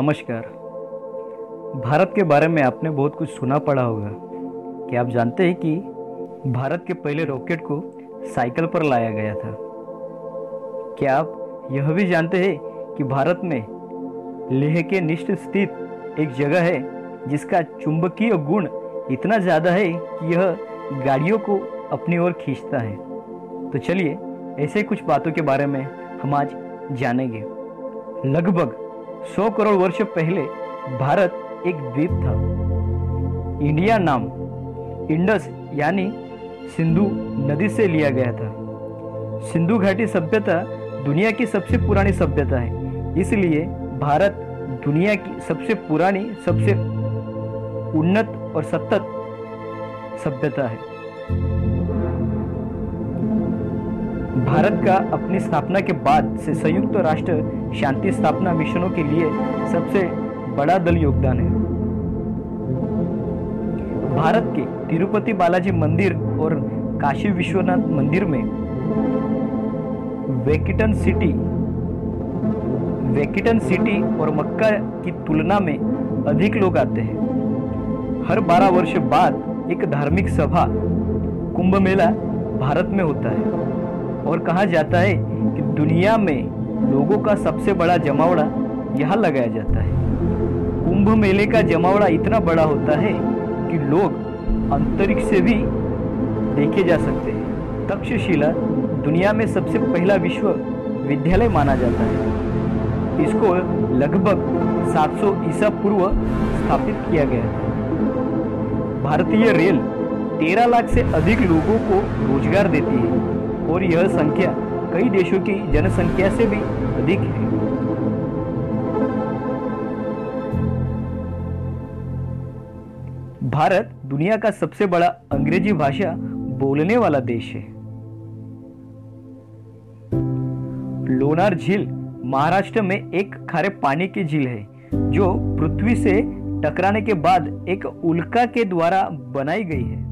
नमस्कार। भारत के बारे में आपने बहुत कुछ सुना पड़ा होगा। क्या आप जानते हैं कि भारत के पहले रॉकेट को साइकिल पर लाया गया था? क्या आप यह भी जानते हैं कि भारत में लेह के निष्ठ स्थित एक जगह है जिसका चुंबकीय गुण इतना ज़्यादा है कि यह गाड़ियों को अपनी ओर खींचता है? तो चलिए ऐसे कुछ बातों के बारे में हम आज जानेंगे। लगभग 100 करोड़ वर्ष पहले भारत एक द्वीप था। इंडिया नाम इंडस, यानी सिंधु नदी से लिया गया था। सिंधु घाटी सभ्यता दुनिया की सबसे पुरानी सभ्यता है। इसलिए भारत दुनिया की सबसे पुरानी, सबसे उन्नत और सतत सभ्यता है। भारत का अपनी स्थापना के बाद से संयुक्त राष्ट्र शांति स्थापना मिशनों के लिए सबसे बड़ा दल योगदान है। भारत के तिरुपति बालाजी मंदिर और काशी विश्वनाथ मंदिर में वेकिटन सिटी वेकिटन सिटी और मक्का की तुलना में अधिक लोग आते हैं। हर 12 वर्ष बाद एक धार्मिक सभा, कुंभ मेला भारत में होता है। और कहा जाता है कि दुनिया में लोगों का सबसे बड़ा जमावड़ा यहाँ लगाया जाता है। कुंभ मेले का जमावड़ा इतना बड़ा होता है कि लोग अंतरिक्ष से भी देखे जा सकते हैं। तक्षशिला दुनिया में सबसे पहला विश्व विद्यालय माना जाता है। इसको लगभग 700 ईसा पूर्व स्थापित किया गया था। भारतीय रेल 13 लाख से अधिक लोगों को रोज़गार देती है। और यह संख्या कई देशों की जनसंख्या से भी अधिक है। भारत दुनिया का सबसे बड़ा अंग्रेज़ी भाषा बोलने वाला देश है। लोनार झील महाराष्ट्र में एक खारे पानी की झील है, जो पृथ्वी से टकराने के बाद एक उल्का के द्वारा बनाई गई है।